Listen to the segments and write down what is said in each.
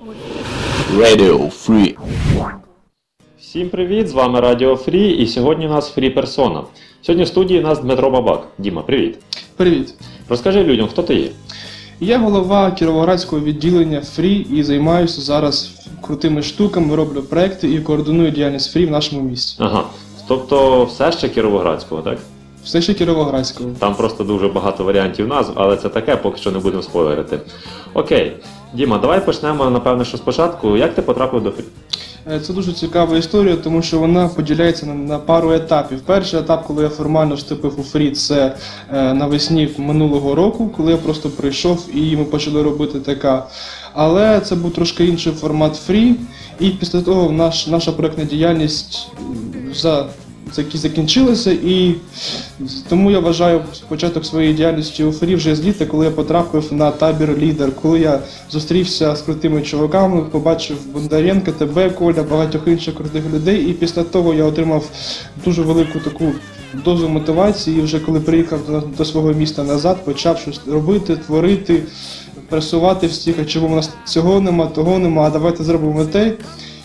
Radio Free. Всім привіт! З вами Радіо Фрі, і сьогодні у нас Фрі Персона. Сьогодні в студії у нас Дмитро Бабак. Діма, привіт! Привіт. Розкажи людям, хто ти є. Я голова Кіровоградського відділення Фрі і займаюся зараз крутими штуками, роблю проекти і координую діяльність Фрі в нашому місті. Ага. Тобто все ще Кіровоградського, так? Все ще Кіровоградського. Там просто дуже багато варіантів назв, але це таке, поки що не будемо спойлерити. Окей. Діма, давай почнемо, напевно, що спочатку. Як ти потрапив до? Е, Це дуже цікава історія, тому що вона поділяється на, на пару етапів. Перший етап, коли я формально вступив у Фрі, це е, навесні минулого року, коли я просто прийшов і ми почали робити ТК. Але це був трошки інший формат Фрі, і після того наш, наша проектна діяльність за закі- закінчилася, і тому я вважаю початок своєї діяльності у Фрі вже з літа, коли я потрапив на табір лідер, коли я зустрівся з крутими чуваками, побачив Бондаренка, тебе, Коля, багатьох інших крутих людей. І після того я отримав дуже велику таку дозу мотивації. І вже коли приїхав до свого міста назад, почав щось робити, творити, пресувати всіх, а чому в нас цього нема, того нема, а давайте зробимо те.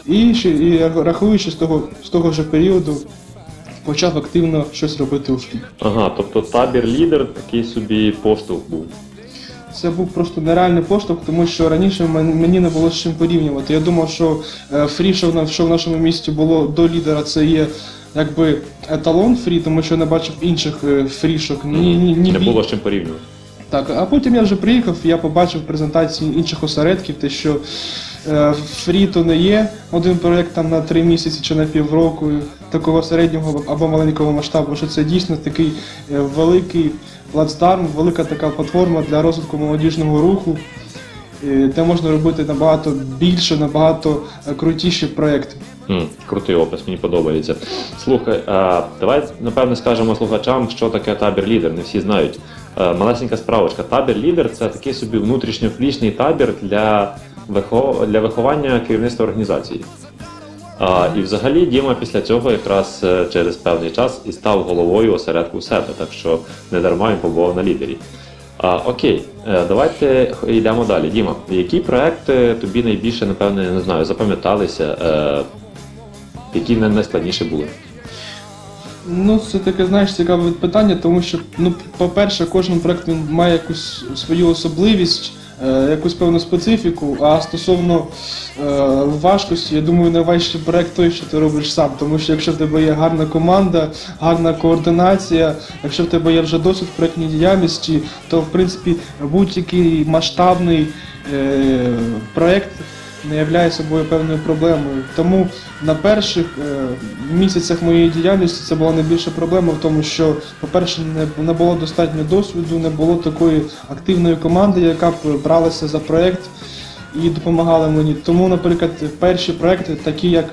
І, і рахуючи з того, з того ж періоду, почав активно щось робити у фрі. Ага, тобто табір лідер такий собі поштовх був. Це був просто нереальний поштовх, тому що раніше мен- мені не було з чим порівнювати. Я думав, що е, фрі, що в нашому місті було до лідера, це є якби еталон фрі, тому що я не бачив інших е, фрішок. Ні, ні, ні Не було з чим порівнювати. Так, а потім я вже приїхав, я побачив презентації інших осередків, те, що фрі то не є один проєкт там на три місяці чи на півроку такого середнього або маленького масштабу, що це дійсно такий е, великий плацдарм, велика така платформа для розвитку молодіжного руху, е, де можна робити набагато більше, набагато е, крутіші проєкти. М, крутий опис, мені подобається. Слухай, а, давай напевне скажемо слухачам, що таке табір лідер. Не всі знають. Е, Малесенька справочка. Табір лідер це такий собі внутрішньофлічний табір для. Для виховання керівництва організації. А, і взагалі Діма після цього якраз е, через певний час і став головою осередку себе, так що не дарма він побував на лідері. А, окей, е, давайте йдемо далі. Діма, які проекти тобі найбільше, напевне, не знаю, запам'яталися, е, які найскладніші були? Ну, це таке, знаєш, цікаве питання, тому що, ну, по-перше, кожен проект він має якусь свою особливість, якусь певну специфіку. А стосовно е, важкості, я думаю, найважчий проект той, що ти робиш сам. Тому що якщо в тебе є гарна команда, гарна координація, якщо в тебе є вже досвід в проектній діяльності, то в принципі будь-який масштабний е, проект не являє собою певною проблемою. Тому на перших е, місяцях моєї діяльності це була найбільша проблема в тому, що, по-перше, не, було достатньо досвіду, не було такої активної команди, яка б бралася за проєкт і допомагала мені. Тому, наприклад, перші проекти, такі як,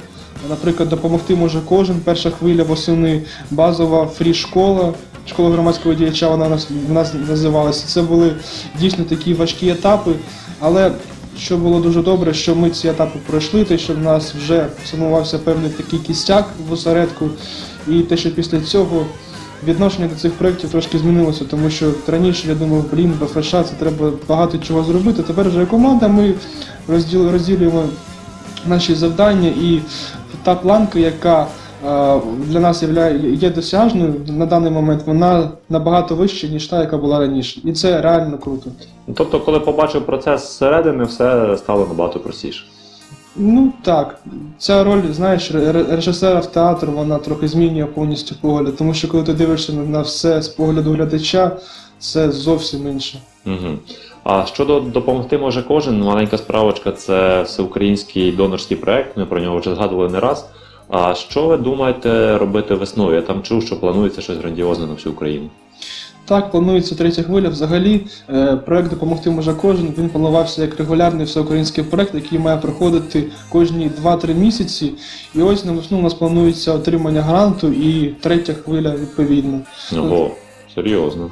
наприклад, допомогти може кожен, перша хвиля восени, базова фрі-школа. Школа громадського діяча вона у нас, в нас називалася. Це були дійсно такі важкі етапи, але що було дуже добре, що ми ці етапи пройшли, те, що в нас вже сформувався певний такий кістяк в осередку, і те, що після цього відношення до цих проєктів трошки змінилося, тому що раніше я думав, блін, БФШ, це треба багато чого зробити. Тепер вже команда, ми розділ, розділюємо наші завдання і та планка, яка для нас є досяжною на даний момент, вона набагато вища, ніж та, яка була раніше. І це реально круто. Ну, Тобто, коли побачив процес зсередини, все стало набагато простіше. Ну так, ця роль, знаєш, режисера в театр, вона трохи змінює повністю погляд, тому що коли ти дивишся на- на все з погляду глядача, це зовсім інше. Угу. А щодо допомогти може кожен, маленька справочка це всеукраїнський донорський проект. Ми про нього вже згадували не раз. А що ви думаєте робити весною? Я там чув, що планується щось грандіозне на всю Україну. Так, планується третя хвиля. Взагалі, е, проект допомогти може кожен. Він планувався як регулярний всеукраїнський проект, який має проходити кожні 2-3 місяці. І ось на весну у нас планується отримання гранту і третя хвиля відповідно. Ого, серйозно.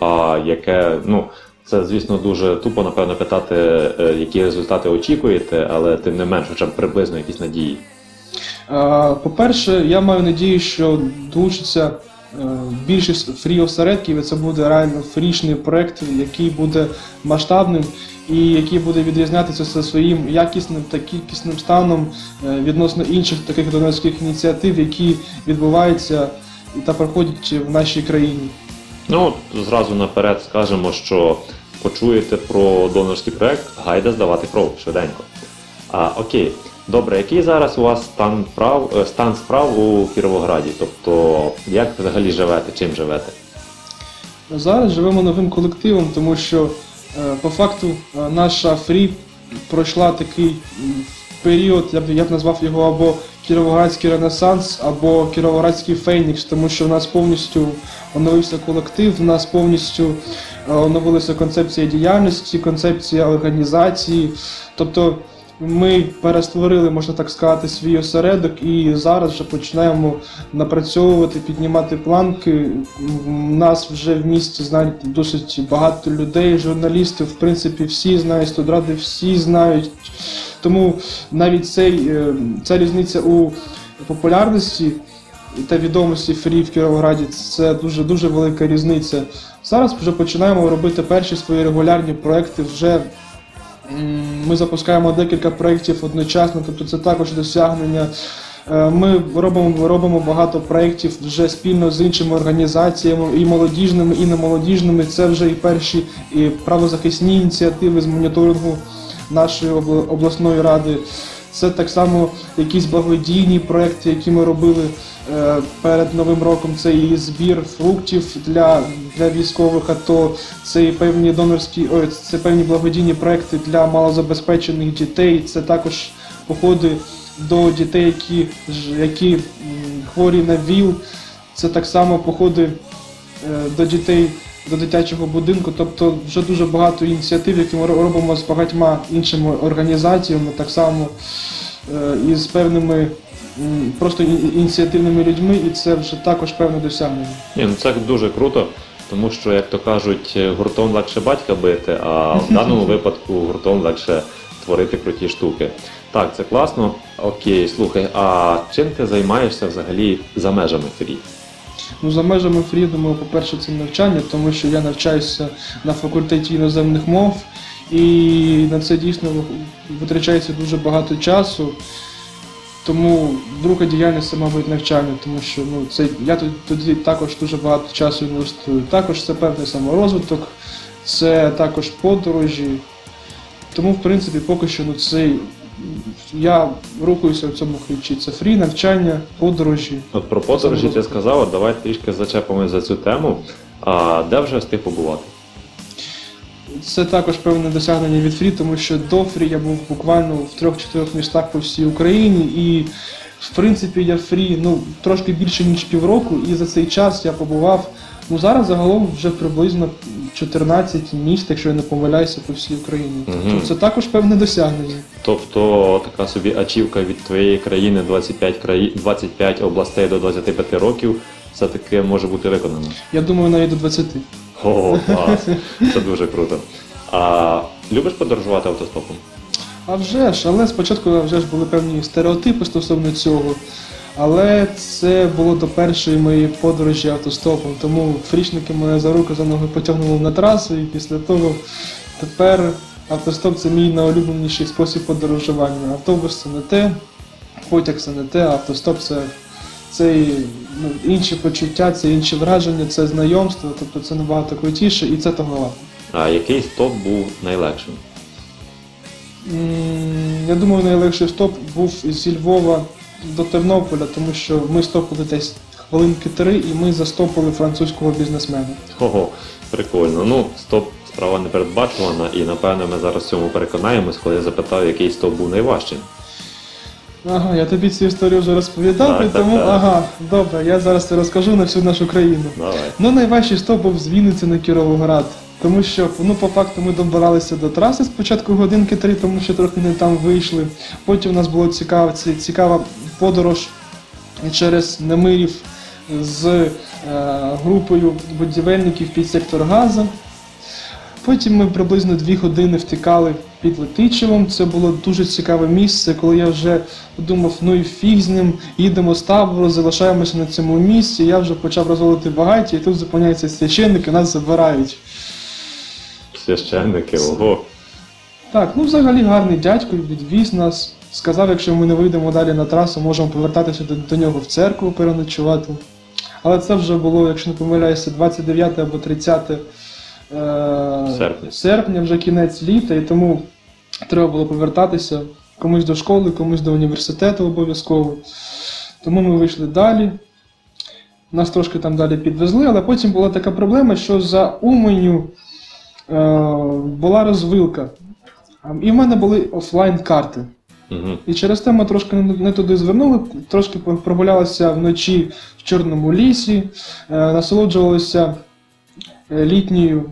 А яке, ну, це, звісно, дуже тупо, напевно, питати, е, які результати очікуєте, але тим не менш, хоча б приблизно якісь надії. Е, По-перше, я маю надію, що долучиться е, більшість фрі-осередків, і це буде реально фрішний проект, який буде масштабним і який буде відрізнятися за своїм якісним та кількісним станом е, відносно інших таких донорських ініціатив, які відбуваються та проходять в нашій країні. Ну, зразу наперед скажемо, що почуєте про донорський проект, гайда здавати кров швиденько. А, окей, добре, який зараз у вас стан прав, е, стан справ у Кіровограді? Тобто, як взагалі живете, чим живете? Зараз живемо новим колективом, тому що е, по факту е, наша фрі пройшла такий період, я б, я б назвав його або Кіровоградський Ренесанс, або Кіровоградський Фенікс, тому що в нас повністю оновився колектив, в нас повністю оновилася концепція діяльності, концепція організації. Тобто ми перестворили, можна так сказати, свій осередок і зараз вже починаємо напрацьовувати, піднімати планки. Нас вже в місті знають досить багато людей, журналістів, в принципі, всі знають, студради всі знають. Тому навіть цей, е, ця різниця у популярності та відомості фрі в Кіровограді це дуже дуже велика різниця. Зараз вже починаємо робити перші свої регулярні проекти вже Ми запускаємо декілька проєктів одночасно, тобто це також досягнення. Е, Ми робимо, робимо багато проєктів вже спільно з іншими організаціями, і молодіжними, і немолодіжними. Це вже і перші і правозахисні ініціативи з моніторингу нашої обла- обласної ради. Це так само якісь благодійні проекти, які ми робили е, перед Новим роком. Це і збір фруктів для, для військових АТО, це і певні донорські, ой, це певні благодійні проекти для малозабезпечених дітей. Це також походи до дітей, які, які хворі на ВІЛ. Це так само походи е, до дітей до дитячого будинку. Тобто вже дуже багато ініціатив, які ми робимо з багатьма іншими організаціями, так само е, і з певними просто ініціативними людьми, і це вже також певне досягнення. Ні, ну це дуже круто, тому що, як то кажуть, гуртом легше батька бити, а в даному випадку гуртом легше творити круті штуки. Так, це класно. Окей, слухай, а чим ти займаєшся взагалі за межами фрі? Ну, за межами фрі, по-перше, це навчання, тому що я навчаюся на факультеті іноземних мов, і на це дійсно витрачається дуже багато часу. Тому друга діяльність це, мабуть, навчання, тому що ну, це, я тоді також дуже багато часу інвестую. Також це певний саморозвиток, це також подорожі. Тому, в принципі, поки що ну, це, я рухаюся в цьому ключі. Це фрі, навчання, подорожі. От про подорожі ти сказав, давай трішки зачепимо за цю тему. А де вже встиг побувати? Це також певне досягнення від Фрі, тому що до Фрі я був буквально в трьох-чотирьох містах по всій Україні, і в принципі я Фрі ну, трошки більше ніж півроку, і за цей час я побував. Ну зараз загалом вже приблизно 14 міст, якщо я не помиляюся, по всій Україні. Тобто це також певне досягнення. Тобто така собі ачівка від твоєї країни 25, краї... 25 областей до 25 років все-таки може бути виконано. Я думаю, навіть до 20. О, клас! Це дуже круто. А любиш подорожувати автостопом? А вже ж, але спочатку вже ж були певні стереотипи стосовно цього. Але це було до першої моєї подорожі автостопом. Тому фрішники мене за руку за ноги потягнули на трасу, і після того тепер автостоп це мій найулюбленіший спосіб подорожування. Автобус це не те, потяг це не те, автостоп це, це ну, інші почуття, це інші враження, це знайомство, тобто це набагато крутіше і це того варто. А який стоп був найлегшим? Я думаю, найлегший стоп був зі Львова до Тернополя, тому що ми стопили десь хвилинки три, і ми застопили французького бізнесмена. Ого, прикольно. Ну, стоп справа не передбачувана, і напевно ми зараз в цьому переконаємось, коли я запитав, який стоп був найважчим. Ага, я тобі цю історію вже розповідав, Так, і так, тому так. ага, добре, я зараз це розкажу на всю нашу країну. Давай. Ну, найважчий стоп був з Вінниці на Кіровоград. Тому що, ну, по факту, ми добиралися до траси спочатку годинки три, тому що трохи не там вийшли. Потім у нас була цікава, цікава подорож через Немирів з е, групою будівельників під сектор Газа. Потім ми приблизно дві години втікали під Летичевом. Це було дуже цікаве місце, коли я вже подумав, ну і фіг з ним, їдемо з табору, залишаємося на цьому місці. Я вже почав розводити багаття, і тут зупиняються священники, нас забирають. Священники, ого. Так, ну взагалі гарний дядько відвіз нас. Сказав, якщо ми не вийдемо далі на трасу, можемо повертатися до, до нього в церкву переночувати. Але це вже було, якщо не помиляюся, 29 або 30 е- Серпня. серпня, вже кінець літа, і тому треба було повертатися комусь до школи, комусь до університету обов'язково. Тому ми вийшли далі. Нас трошки там далі підвезли, але потім була така проблема, що за Уманю е- була розвилка. І в мене були офлайн карти. Угу. І через те ми трошки не туди звернули, трошки прогулялися вночі в Чорному лісі, е, насолоджувалися е, літньою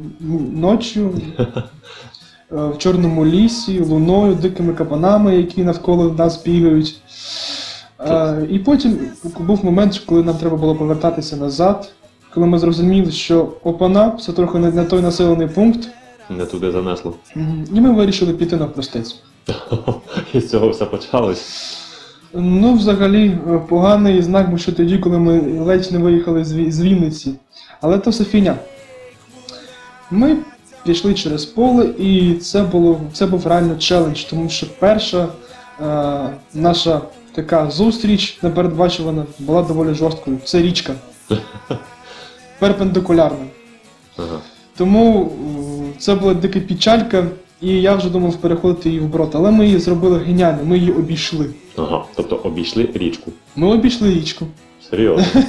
е, в Чорному лісі, луною, дикими кабанами, які навколо нас бігають. Е, І потім був момент, коли нам треба було повертатися назад, коли ми зрозуміли, що опана, це трохи не, той населений пункт, Не туди занесло. І ми вирішили піти навпростець. І з цього все почалось. Ну, взагалі, е, поганий знак був ще тоді, коли ми ледь не виїхали з, Вінниці. Але то все фігня. Ми пішли через поле, і це, було, це був реально челендж, тому що перша е, наша така зустріч непередбачувана була доволі жорсткою. Це річка. Перпендикулярна. Ага. Тому е, це була дика печалька, і я вже думав переходити її вброд. Але ми її зробили геніально, ми її обійшли. Ага. Тобто обійшли річку. Ми обійшли річку. Серйозно.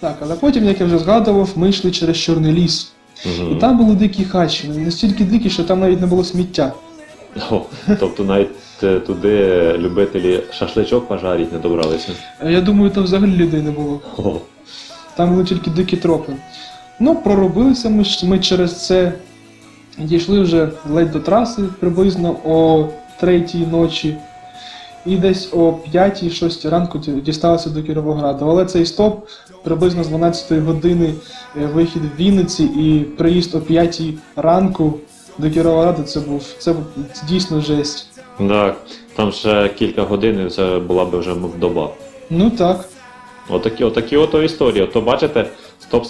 Так, але потім, як я вже згадував, ми йшли через Чорний ліс. І Угу. там були дикі хащі, настільки дикі, що там навіть не було сміття. О, тобто навіть е, туди любителі шашличок пожарить не добралися. Е, Я думаю, там взагалі людей не було. О, Там були тільки дикі тропи. Ну, проробилися ми, ми через це. Дійшли вже ледь до траси приблизно о третій ночі. І десь о 5-6 ранку дісталися до Кіровограду. Але цей стоп приблизно з 12 години е, вихід в Вінниці і приїзд о 5 ранку до Кіровограду це був це був дійсно жесть. так. Там ще кілька годин і це була б вже доба. Ну так. Отакі, отакі ото історії. То бачите, стоп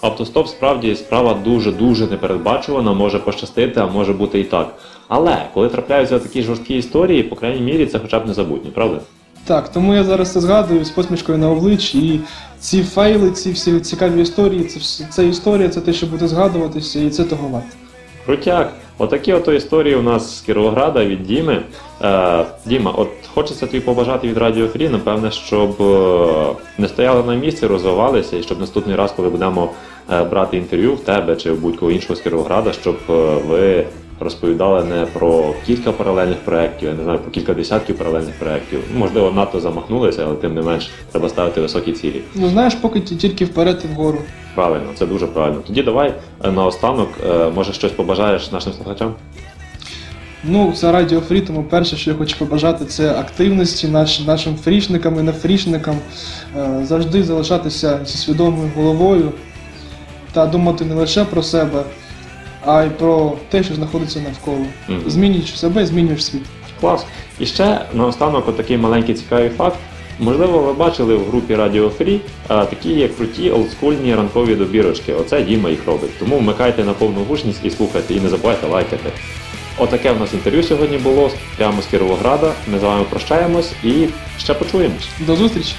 автостоп справді справа дуже-дуже непередбачувана, може пощастити, а може бути і так. Але коли трапляються такі жорсткі історії, по крайній мірі, це хоча б незабутні, правда? Так, тому я зараз це згадую з посмішкою на обличчі, і ці фейли, ці всі цікаві історії, це, це історія, це те, що буде згадуватися, і це того варто. Крутяк, отакі ото історії у нас з Кіровограда від Діми. Е, Діма, от хочеться тобі побажати від Радіо Фрі, напевне, щоб е, не стояли на місці, розвивалися, і щоб наступний раз, коли будемо е, брати інтерв'ю в тебе чи в будь-кого іншого з Кіровограда, щоб е, ви розповідали не про кілька паралельних проєктів, я не знаю, про кілька десятків паралельних проєктів. Можливо, надто замахнулися, але тим не менш треба ставити високі цілі. Ну знаєш, поки ті- тільки вперед і вгору. Правильно, це дуже правильно. Тоді давай е, наостанок, е, може щось побажаєш нашим слухачам? Ну, це Радіо Фрі, тому перше, що я хочу побажати, це активності наш, нашим фрішникам і нефрішникам, е, завжди залишатися зі свідомою головою та думати не лише про себе, а й про те, що знаходиться навколо. Мгм. Змінюєш себе, змінюєш світ. Клас. І ще наостанок отакий маленький цікавий факт. Можливо, ви бачили в групі Radio Free а, такі є круті олдскульні ранкові добірочки. Оце Діма їх робить. Тому вмикайте на повну гучність і слухайте, і не забувайте лайкати. Отаке в нас інтерв'ю сьогодні було прямо з Кіровограда. Ми з вами прощаємось і ще почуємось. До зустрічі!